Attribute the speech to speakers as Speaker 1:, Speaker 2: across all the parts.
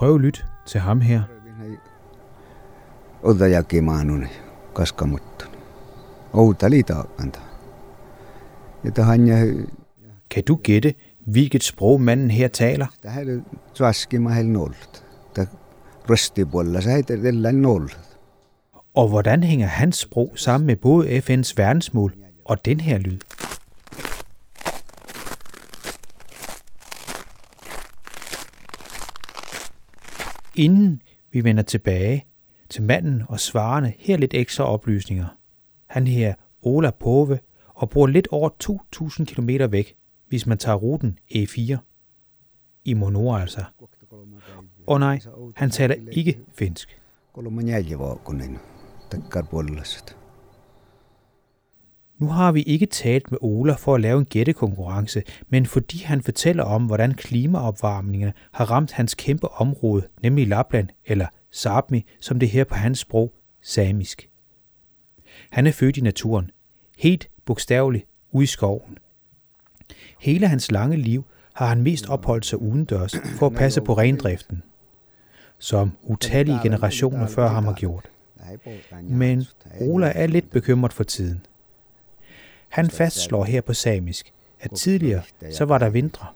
Speaker 1: Prøv at lytte til ham her.
Speaker 2: Odajaki maanuni kaskamuttun. Outali taakanta. Ja tahan ja
Speaker 1: Kan du gætte, hvilket sprog manden her taler?
Speaker 2: tähän suaskima hel nollt. Ta rösti puolella se heitä tällä nollt.
Speaker 1: Og hvordan hænger hans sprog sammen med både FN's verdensmål og den her lyd? Inden vi vender tilbage til manden og svarene, her lidt ekstra oplysninger. Han her Ola Pove og bor lidt over 2.000 km væk, hvis man tager ruten E4. I Monora altså. Og nej, han taler ikke finsk.
Speaker 2: Kolma neljä vuokunen. Takkar puolella
Speaker 1: nu har vi ikke talt med Ola for at lave en gættekonkurrence, men fordi han fortæller om, hvordan klimaopvarmningen har ramt hans kæmpe område, nemlig Lapland, eller Sápmi, som det her på hans sprog, samisk. Han er født i naturen, helt bogstaveligt ude i skoven. Hele hans lange liv har han mest opholdt sig udendørs for at passe på rendriften, som utallige generationer før ham har gjort. Men Ola er lidt bekymret for tiden. Han fastslår her på samisk, at tidligere så var der vintre,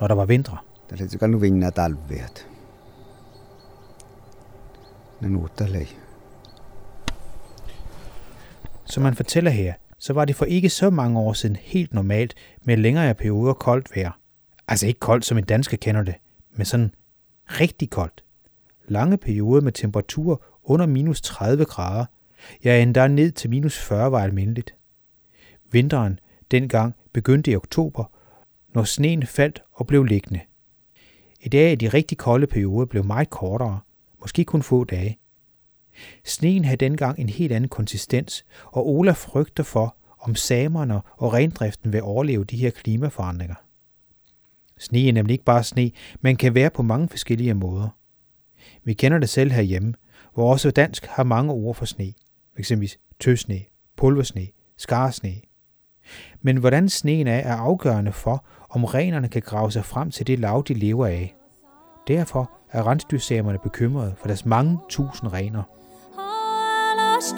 Speaker 1: når der var vintre.
Speaker 2: Tällä se kannu vinna lei.
Speaker 1: Som man fortæller her, så var det for ikke så mange år siden helt normalt med længere perioder koldt vejr. Altså ikke koldt, som en dansker kender det, men sådan rigtig koldt. Lange perioder med temperaturer under minus 30 grader, ja endda ned til minus 40 var almindeligt. Vinteren dengang begyndte i oktober, når sneen faldt og blev liggende. I dag er de rigtig kolde perioder blevet meget kortere, måske kun få dage. Sneen havde dengang en helt anden konsistens, og Ola frygter for, om samerne og rendriften vil overleve de her klimaforandringer. Sne er nemlig ikke bare sne, men kan være på mange forskellige måder. Vi kender det selv herhjemme, hvor også dansk har mange ord for sne, f.eks. tøsne, pulversne, skarsne. Men hvordan sneen er, er afgørende for, om renerne kan grave sig frem til det lav, de lever af. Derfor er rensdyrsamerne bekymrede for deres mange tusind rener.
Speaker 3: Alas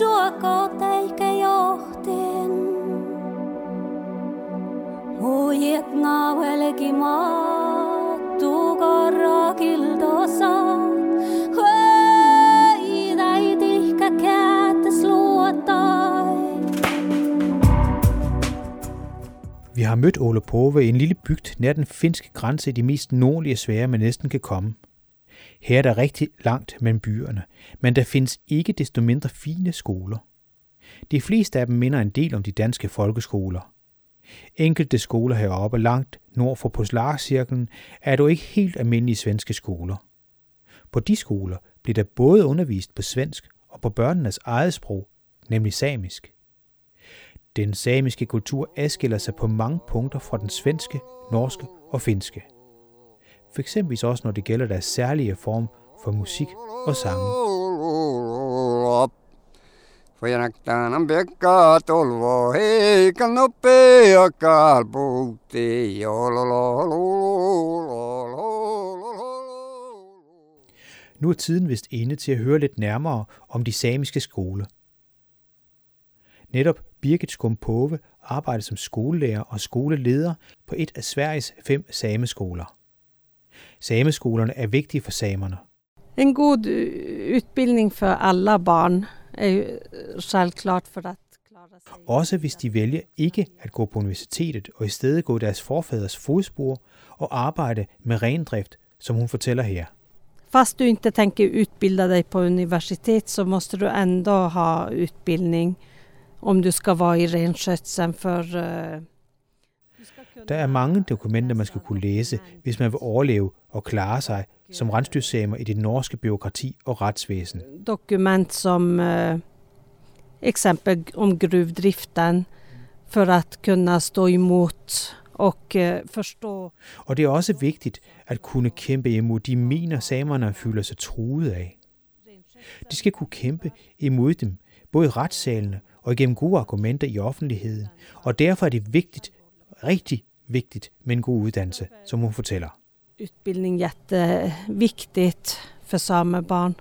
Speaker 1: har mødt Ole Pove i en lille bygd nær den finske grænse i de mest nordlige svære, man næsten kan komme. Her er der rigtig langt mellem byerne, men der findes ikke desto mindre fine skoler. De fleste af dem minder en del om de danske folkeskoler. Enkelte skoler heroppe langt nord for Polarcirklen er dog ikke helt almindelige svenske skoler. På de skoler bliver der både undervist på svensk og på børnenes eget sprog, nemlig samisk. Den samiske kultur adskiller sig på mange punkter fra den svenske, norske og finske. For eksempel også når det gælder deres særlige form for musik og
Speaker 2: sang. Heikan nopea kalpuutti
Speaker 1: Nu er tiden vist inde til at høre lidt nærmere om de samiske skole. Netop Birgit Skumpove arbejder som skolelærer og skoleleder på et af Sveriges fem sameskoler. Sameskolerne er vigtige for samerne.
Speaker 4: En god eh, utbildning för alla barn är ju eh, självklart för att klara sig.
Speaker 1: Også hvis de vælger ikke at gå på universitetet og i stedet gå deres forfædres fodspor og arbejde med rendrift, som hun fortæller her.
Speaker 4: Fast du inte tänker utbilda dig på universitet så måste du ändå ha utbildning om du ska vara i renskötseln ska kunna
Speaker 1: Der er mange dokumenter, man skal kunne læse, hvis man vil overleve og klare sig som rensdyrsamer i det norske byråkrati og retsvæsen.
Speaker 4: dokument som eh, exempel om gruvdriften för att kunna stå emot och eh, förstå
Speaker 1: Og det er også vigtigt at kunne kæmpe imod de miner, samerne føler sig truet af. De skal kunne kæmpe imod dem, både i retssalene og igennem gode argumenter i offentligheden. Og derfor er det vigtigt, rigtig vigtigt, med en god uddannelse, som hun fortæller.
Speaker 4: utbildning jätteviktigt för samebarn.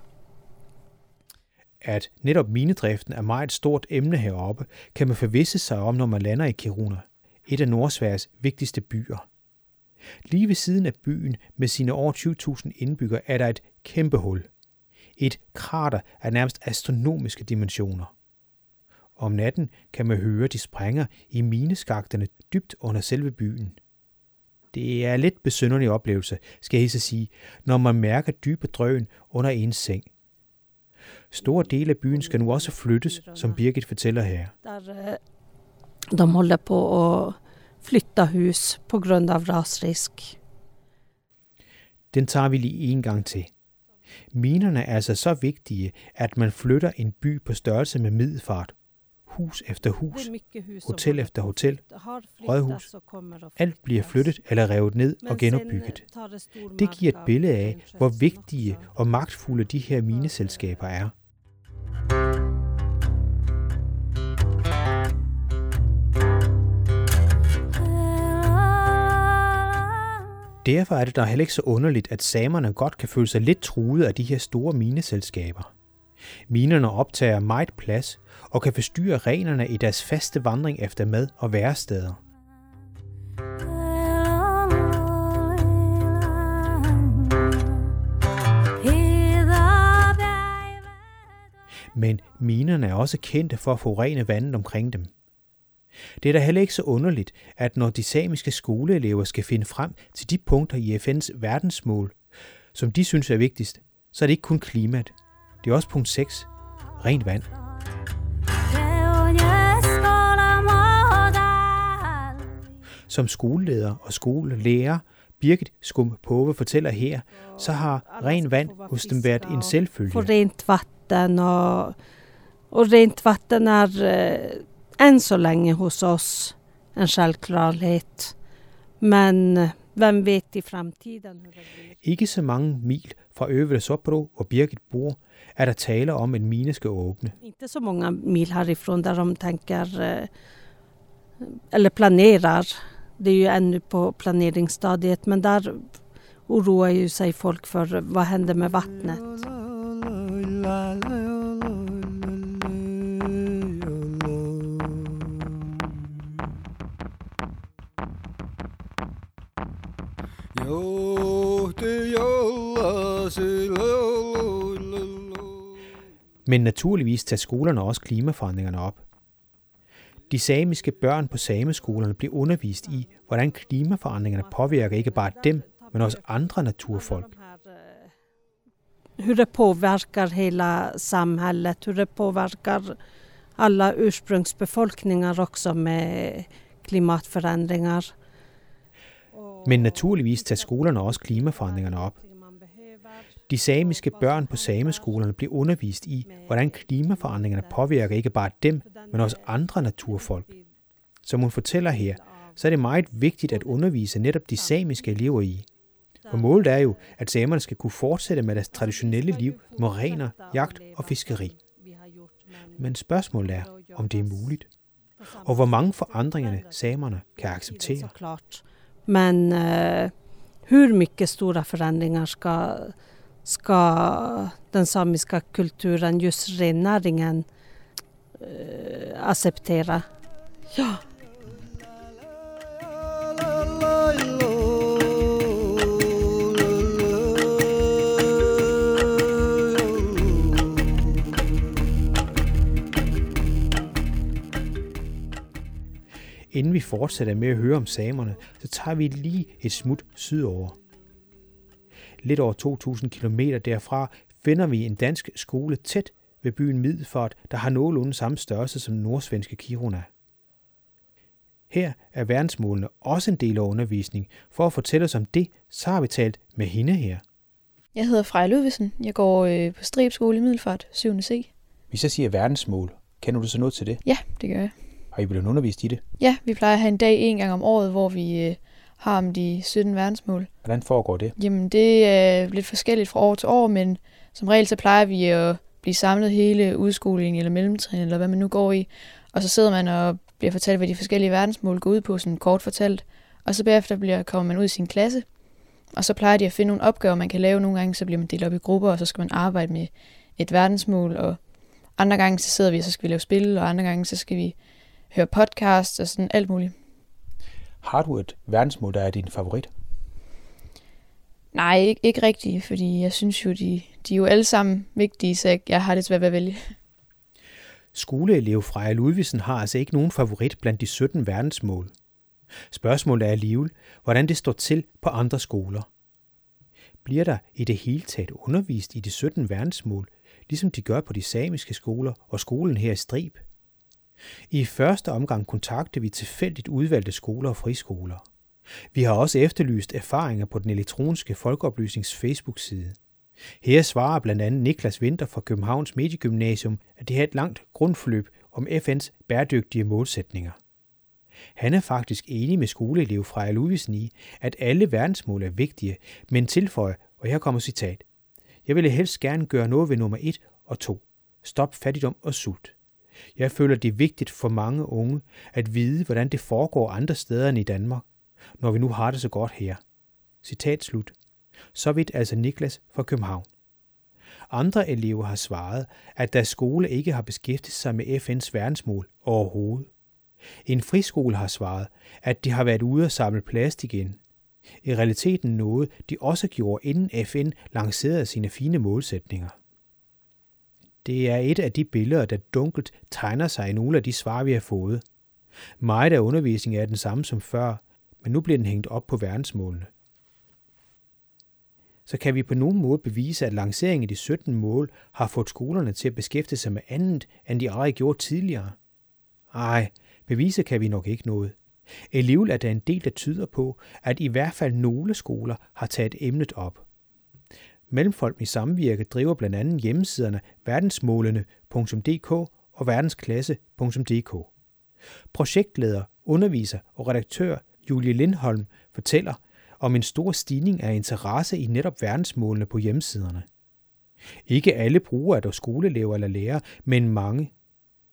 Speaker 1: At netop minedriften er meget et stort emne heroppe, kan man forvisse sig om, når man lander i Kiruna, et af Nordsveriges vigtigste byer. Lige ved siden af byen med sine over 20.000 indbyggere er der et kæmpe hul. Et krater af nærmest astronomiske dimensioner. Om natten kan man høre, de sprænger i mineskakterne dybt under selve byen. Det er en lidt besynderlig oplevelse, skal jeg så sige, når man mærker dybe drøn under ens seng. Store dele af byen skal nu også flyttes, som Birgit fortæller her.
Speaker 4: Där eh, de håller på att flytta hus på grund av rasrisk.
Speaker 1: Den tager vi lige en gang til. Minerne er altså så vigtige, at man flytter en by på størrelse med middelfart. Hus efter hus, hotel efter hotel. rådhus. Alt bliver flyttet eller revet ned og genopbygget.
Speaker 4: sen tar det
Speaker 1: giver et billede af, hvor vigtige og magtfulde de her mineselskaber er. Derfor er det da heller ikke så underligt, at samerne godt kan føle sig lidt truet af de her store mineselskaber. Minerne optager meget plads og kan forstyrre renerne i deres faste vandring efter mad og væresteder. Men minerne er også kendte for at forurene vandet omkring dem. Det er da heller ikke så underligt, at når de samiske skoleelever skal finde frem til de punkter i FN's verdensmål, som de synes er vigtigst, så er det ikke kun klimaet. Det er også punkt 6. Rent vand. Som skoleleder og skolelærer Birgit Skum Pove fortæller her, så har ren vand hos dem været en selvfølge.
Speaker 4: For rent vatten och, og rent vatten är eh, än så länge hos oss en självklarhet. Men eh, eh, vem vet i framtiden hur det blir.
Speaker 1: Ikke så mange mil fra Øvre Sopro, hvor Birgit bor, er der tale om, at en mine skal åbne.
Speaker 4: Inte så många mil härifrån där de tänker eh, eller planerar. Det är ju ännu på planeringsstadiet men där oroar ju sig folk för vad händer med vattnet.
Speaker 1: Men naturligvis tager skolerne også klimaforandringerne op. De samiske børn på sameskolerne bliver undervist i, hvordan klimaforandringerne påvirker ikke bare dem, men også andre naturfolk.
Speaker 4: Hur det påverkar hela samhället, hur det påverkar alla ursprungsbefolkningar också med klimatförändringar.
Speaker 1: Men naturligvis tager skolerne også klimaforandringerne op. De samiske børn på sameskolerne bliver undervist i, hvordan klimaforandringerne påvirker ikke bare dem, men også andre naturfolk. Som hun fortæller her, så er det meget vigtigt at undervise netop de samiske elever i. Og målet er jo, at samerne skal kunne fortsætte med deres traditionelle liv med rener, jagt og fiskeri. Men spørgsmålet er, om det er muligt, og hvor mange forandringerne samerne kan acceptere.
Speaker 4: Men øh, hvor hur mycket stora förändringar ska, ska den samiska kulturen, just rennäringen, eh, acceptera? Ja,
Speaker 1: Inden vi fortsætter med at høre om samerne, så tager vi lige et smut sydover. Lidt over 2.000 km derfra finder vi en dansk skole tæt ved byen Middelfart, der har nogenlunde samme størrelse som nordsvenske Kiruna. Her er verdensmålene også en del af undervisning. For at fortælle os om det, så har vi talt med hende her.
Speaker 5: Jeg hedder Freja Ludvigsen. Jeg går øh, på Stribskole i Middelfart, 7. C.
Speaker 1: Hvis jeg siger verdensmål, kender du så noget til det?
Speaker 5: Ja, det gør jeg.
Speaker 1: Har I blevet undervist i det?
Speaker 5: Ja, vi plejer at have en dag en gang om året, hvor vi øh, har om de 17 verdensmål.
Speaker 1: Hvordan foregår det?
Speaker 5: Jamen, det er lidt forskelligt fra år til år, men som regel så plejer vi at blive samlet hele udskolingen eller mellemtrin, eller hvad man nu går i. Og så sidder man og bliver fortalt, hvad de forskellige verdensmål går ud på, sådan kort fortalt. Og så bagefter bliver, kommer man ud i sin klasse, Og så plejer de at finde nogle opgaver, man kan lave. Nogle gange så bliver man delt op i grupper, og så skal man arbejde med et verdensmål. Og andre gange så sidder vi, og så skal vi lave spil, og andre gange så skal vi høre podcast og sådan alt muligt.
Speaker 1: Har du et verdensmål, der er din favorit?
Speaker 5: Nej, ikke, ikke rigtigt, fordi jeg synes jo, de, de er jo alle sammen vigtige, så jeg, jeg har det svært ved at vælge.
Speaker 1: Skoleelev Freja Ludvigsen har altså ikke nogen favorit blandt de 17 verdensmål. Spørgsmålet er alligevel, hvordan det står til på andre skoler. Bliver der i det hele taget undervist i de 17 verdensmål, ligesom de gør på de samiske skoler og skolen her i Strib? I første omgang kontakter vi tilfældigt udvalgte skoler og friskoler. Vi har også efterlyst erfaringer på den elektroniske folkeoplysnings Facebook-side. Her svarer blandt andet Niklas Winter fra Københavns Mediegymnasium, at det har et langt grundforløb om FN's bæredygtige målsætninger. Han er faktisk enig med skoleelev fra Ludvigsen i, at alle verdensmål er vigtige, men tilføjer, og her kommer citat, Jeg ville helst gerne gøre noget ved nummer 1 og 2. Stop fattigdom og sult. Jeg føler, det er vigtigt for mange unge at vide, hvordan det foregår andre steder end i Danmark, når vi nu har det så godt her. Citat slut. Så vidt altså Niklas fra København. Andre elever har svaret, at deres skole ikke har beskæftiget sig med FN's verdensmål overhovedet. En friskole har svaret, at de har været ude at samle plast igen. I realiteten noget, de også gjorde, inden FN lancerede sine fine målsætninger. Det er et af de billeder, der dunkelt tegner sig i nogle af de svar, vi har fået. Meget af undervisningen er den samme som før, men nu bliver den hængt op på verdensmålene. Så kan vi på nogen måde bevise, at lanceringen af de 17 mål har fået skolerne til at beskæftige sig med andet, end de aldrig gjort tidligere. Ej, bevise kan vi nok ikke noget. Alligevel er der en del, der tyder på, at i hvert fald nogle skoler har taget emnet op. Mellemfolk i Samvirke driver blandt andet hjemmesiderne verdensmålene.dk og verdensklasse.dk. Projektleder, underviser og redaktør Julie Lindholm fortæller om en stor stigning af interesse i netop verdensmålene på hjemmesiderne. Ikke alle brugere er dog skoleelever eller lærere, men mange.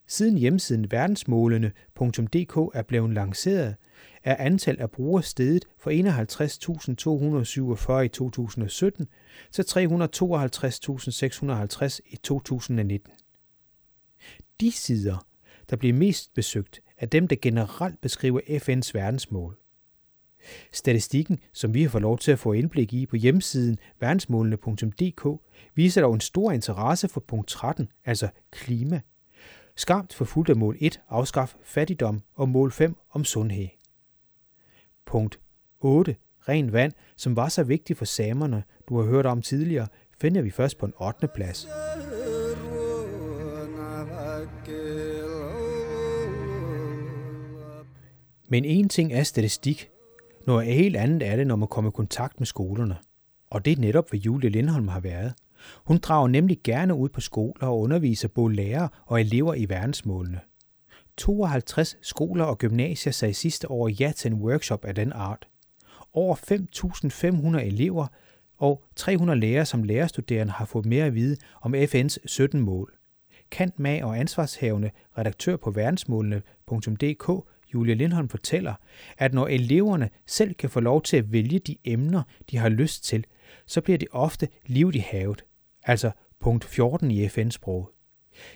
Speaker 1: Siden hjemmesiden verdensmålene.dk er blevet lanceret, er antallet af brugere steget fra 51.247 i 2017 til 352.650 i 2019. De sider, der bliver mest besøgt, er dem, der generelt beskriver FN's verdensmål. Statistikken, som vi har fået lov til at få indblik i på hjemmesiden verdensmålene.dk, viser dog en stor interesse for punkt 13, altså klima. Skamt fuldt af mål 1, afskaf fattigdom, og mål 5 om sundhed. Punkt 8, ren vand, som var så vigtig for samerne, du har hørt om tidligere, finder vi først på en 8. plads. Men en ting er statistik. Noget helt andet er det, når man kommer i kontakt med skolerne. Og det er netop, hvad Julie Lindholm har været. Hun drager nemlig gerne ud på skoler og underviser både lærere og elever i verdensmålene. 52 skoler og gymnasier sagde sidste år ja til en workshop af den art. Over 5.500 elever og 300 lærere som lærerstuderende har fået mere at vide om FN's 17 mål. Kant mag og ansvarshavende redaktør på verdensmålene.dk Julie Lindholm fortæller, at når eleverne selv kan få lov til at vælge de emner, de har lyst til, så bliver det ofte livet i havet, altså punkt 14 i FN-sproget.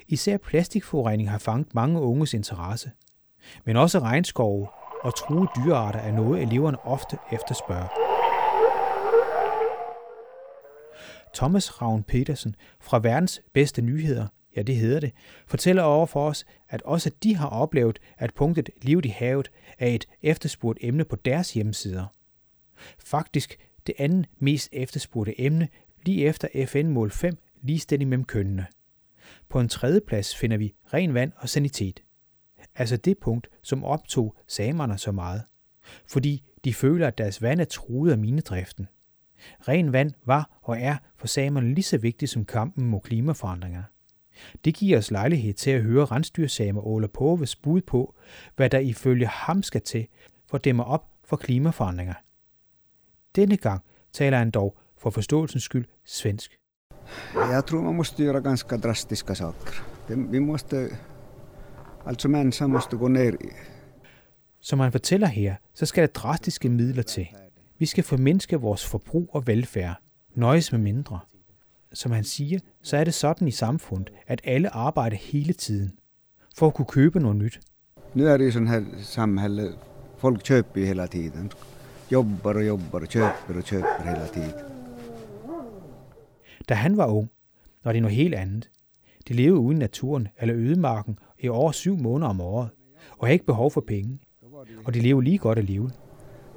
Speaker 1: Især plastikforurening har fanget mange unges interesse. Men også regnskove og truede dyrearter er noget, eleverne ofte efterspørger. Thomas Ravn Petersen fra Verdens Bedste Nyheder ja det hedder det, fortæller over for os, at også de har oplevet, at punktet Livet i havet er et efterspurgt emne på deres hjemmesider. Faktisk det andet mest efterspurgte emne lige efter FN-mål 5, ligestilling mellem kønnene. På en tredje plads finder vi ren vand og sanitet. Altså det punkt, som optog samerne så meget. Fordi de føler, at deres vand er truet af minedriften. Ren vand var og er for samerne lige så vigtigt som kampen mod klimaforandringer. Det giver os lejlighed til at høre rensdyrsamer Ole Poves bud på, hvad der ifølge ham skal til for at dæmme op for klimaforandringer. Denne gang taler han dog for forståelsens skyld svensk.
Speaker 2: Jag tror man måste göra ganska drastiska saker. Vi måste, alltså människan måste gå ner
Speaker 1: Som han fortæller her, så skal der drastiske midler til. Vi skal formindske vores forbrug og velfærd, nøjes med mindre. Som han siger, så er det sådan i samfundet, at alle arbejder hele tiden, for at kunne købe noget nyt.
Speaker 2: Nu är det sån här samhälle, folk köper ju hela tiden. Jobbar och jobbar och köper och köper hela tiden.
Speaker 1: Da han var ung, var det noget helt andet. De levede uden naturen eller ødemarken i over syv måneder om året, og havde ikke behov for penge. Og de levede lige godt at leve.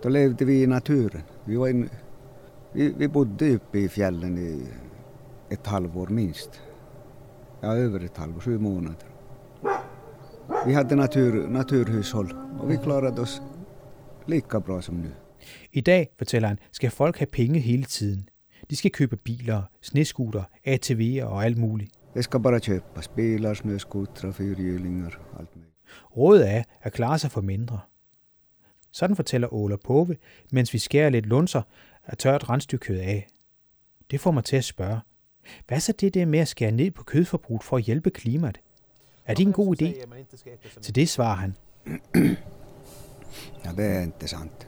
Speaker 2: Då levde vi i naturen. Vi, var in, vi, vi bodde uppe i fjällen i ett halvår minst. Ja, över ett halvår, sju månader. Vi hade natur, naturhushåll och vi klarade oss lika bra som nu.
Speaker 1: I dag, fortæller han, skal folk have penge hele tiden. De skal købe biler, sneskuter, ATV'er og alt muligt.
Speaker 2: Det ska bara köpas bilar, snöskotrar, fyrhjulingar, allt möjligt.
Speaker 1: Rådet er at klare sig for mindre. Sådan fortæller Ola Pove, mens vi skærer lidt lunser af tørt rensdyrkød af. Det får mig til at spørge, hvad så det der med at skære ned på kødforbruget for at hjælpe klimaet? Er det en god idé? Til det svarer han,
Speaker 2: Ja, det är inte sant.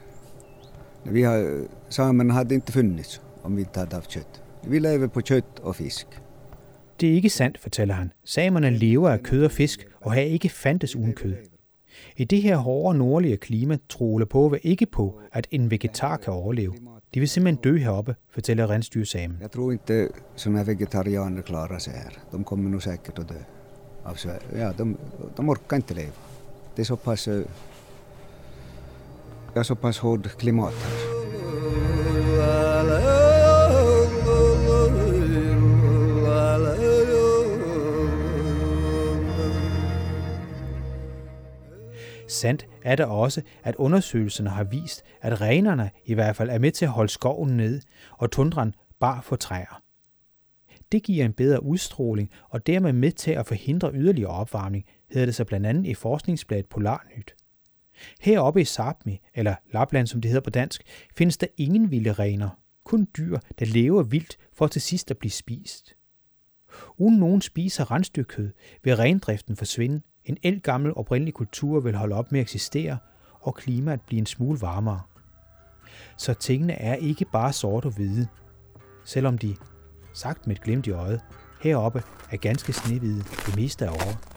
Speaker 2: Vi har, samerna hade inte funnits om vi hade haft kött. Vi lever på kött och fisk.
Speaker 1: det er ikke sandt, fortæller han. Samerne lever af kød og fisk, og har ikke fandtes uden kød. I det her hårde nordlige klima tror Ola Pove ikke på, at en vegetar kan overleve. De vil simpelthen dø heroppe, fortæller rensdyrsamen.
Speaker 2: Jag tror inte såna här vegetarianer klarar sig här. De kommer säkert att dö. Av Sverige. Ja, de, de orkar inte leva. Det är så pass, eh, ja, så pass hård klimat här.
Speaker 1: Sandt er det også, at undersøgelserne har vist, at renerne i hvert fald er med til at holde skoven nede og tundran bar for træer. Det giver en bedre udstråling og dermed med til at forhindre yderligere opvarmning, hedder det sig blandt andet i forskningsbladet Polarnyt. Heroppe i Sápmi, eller Lapland som det hedder på dansk, findes der ingen vilde rener, kun dyr, der lever vildt for til sidst at blive spist. Uden nogen spiser rensdyrkød, vil rendriften forsvinde, en elgammel oprindelig kultur vil holde op med at eksistere, og klimaet blive en smule varmere. Så tingene er ikke bare sort og hvide, selvom de, sagt med et glimt i øjet, heroppe er ganske snehvide det meste af året.